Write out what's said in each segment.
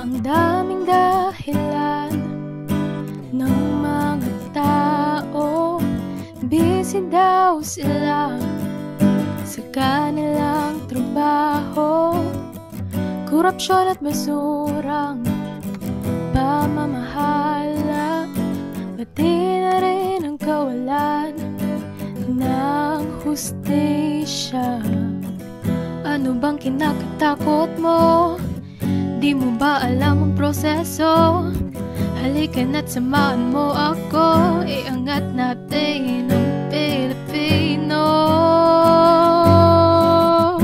Ang daming dahilan ng mga tao. Busy daw sila sa kanilang trabaho. Korupsyon at basurang pamamahala Pati na rin ang kawalan ng hustisya. Ano bang kinakatakot mo? Di mo ba alam ang proseso? Halika na't samahan mo ako. Iangat natin ang Pilipino.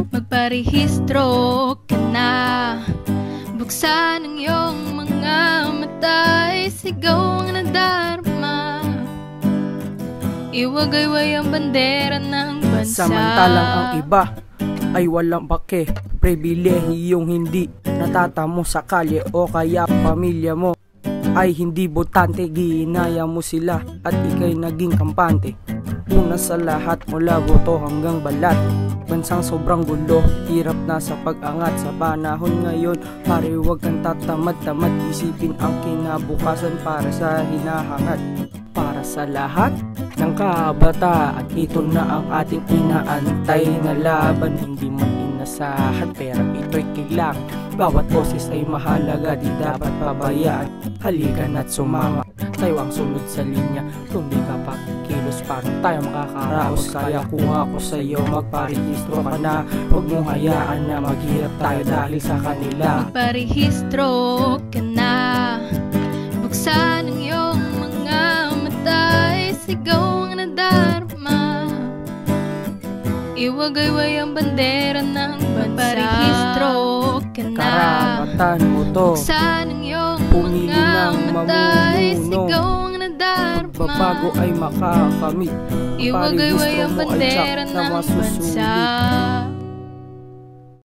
Magparehistro ka na. Buksan ang iyong mga mata Sigaw ang nadarma. Iwagayway ang bandera ng bansa. Samantalang ang iba ay walang pake. Pribilehiyong hindi natatamo sa kalye o kaya pamilya mo. Ay hindi botante Ginaya mo sila at ikay naging kampante. Una sa lahat mula boto hanggang balat. Bansang sobrang gulo, hirap na sa pag-angat Sa panahon ngayon, pare huwag kang tatamad-tamad Isipin ang kinabukasan para sa hinahangat. Para sa lahat ng kabataan Ito na ang ating inaantay na laban. Hindi man inasahan, pero ito'y kailangan Bawat boses ay mahalaga, di dapat pabayaan. Halika na't sumama, tayo ang sunod sa linya. Di ka pa kilos, paano tayo makakaraos Kaya kung ako sa'yo, magparehistro ka na. Huwag mong hayaan na maghirap tayo dahil sa kanila. Magparehistro ka na. Buksan ang iyong mga mata Sigaw Iwagayway ang bandera ng Magparehistro ka na Karapatan mo to. Buksan ang iyong Pumili mga mata. Sigaw ang nadarma. Babago ay makakamit. Iwagayway ang bandera ng bansa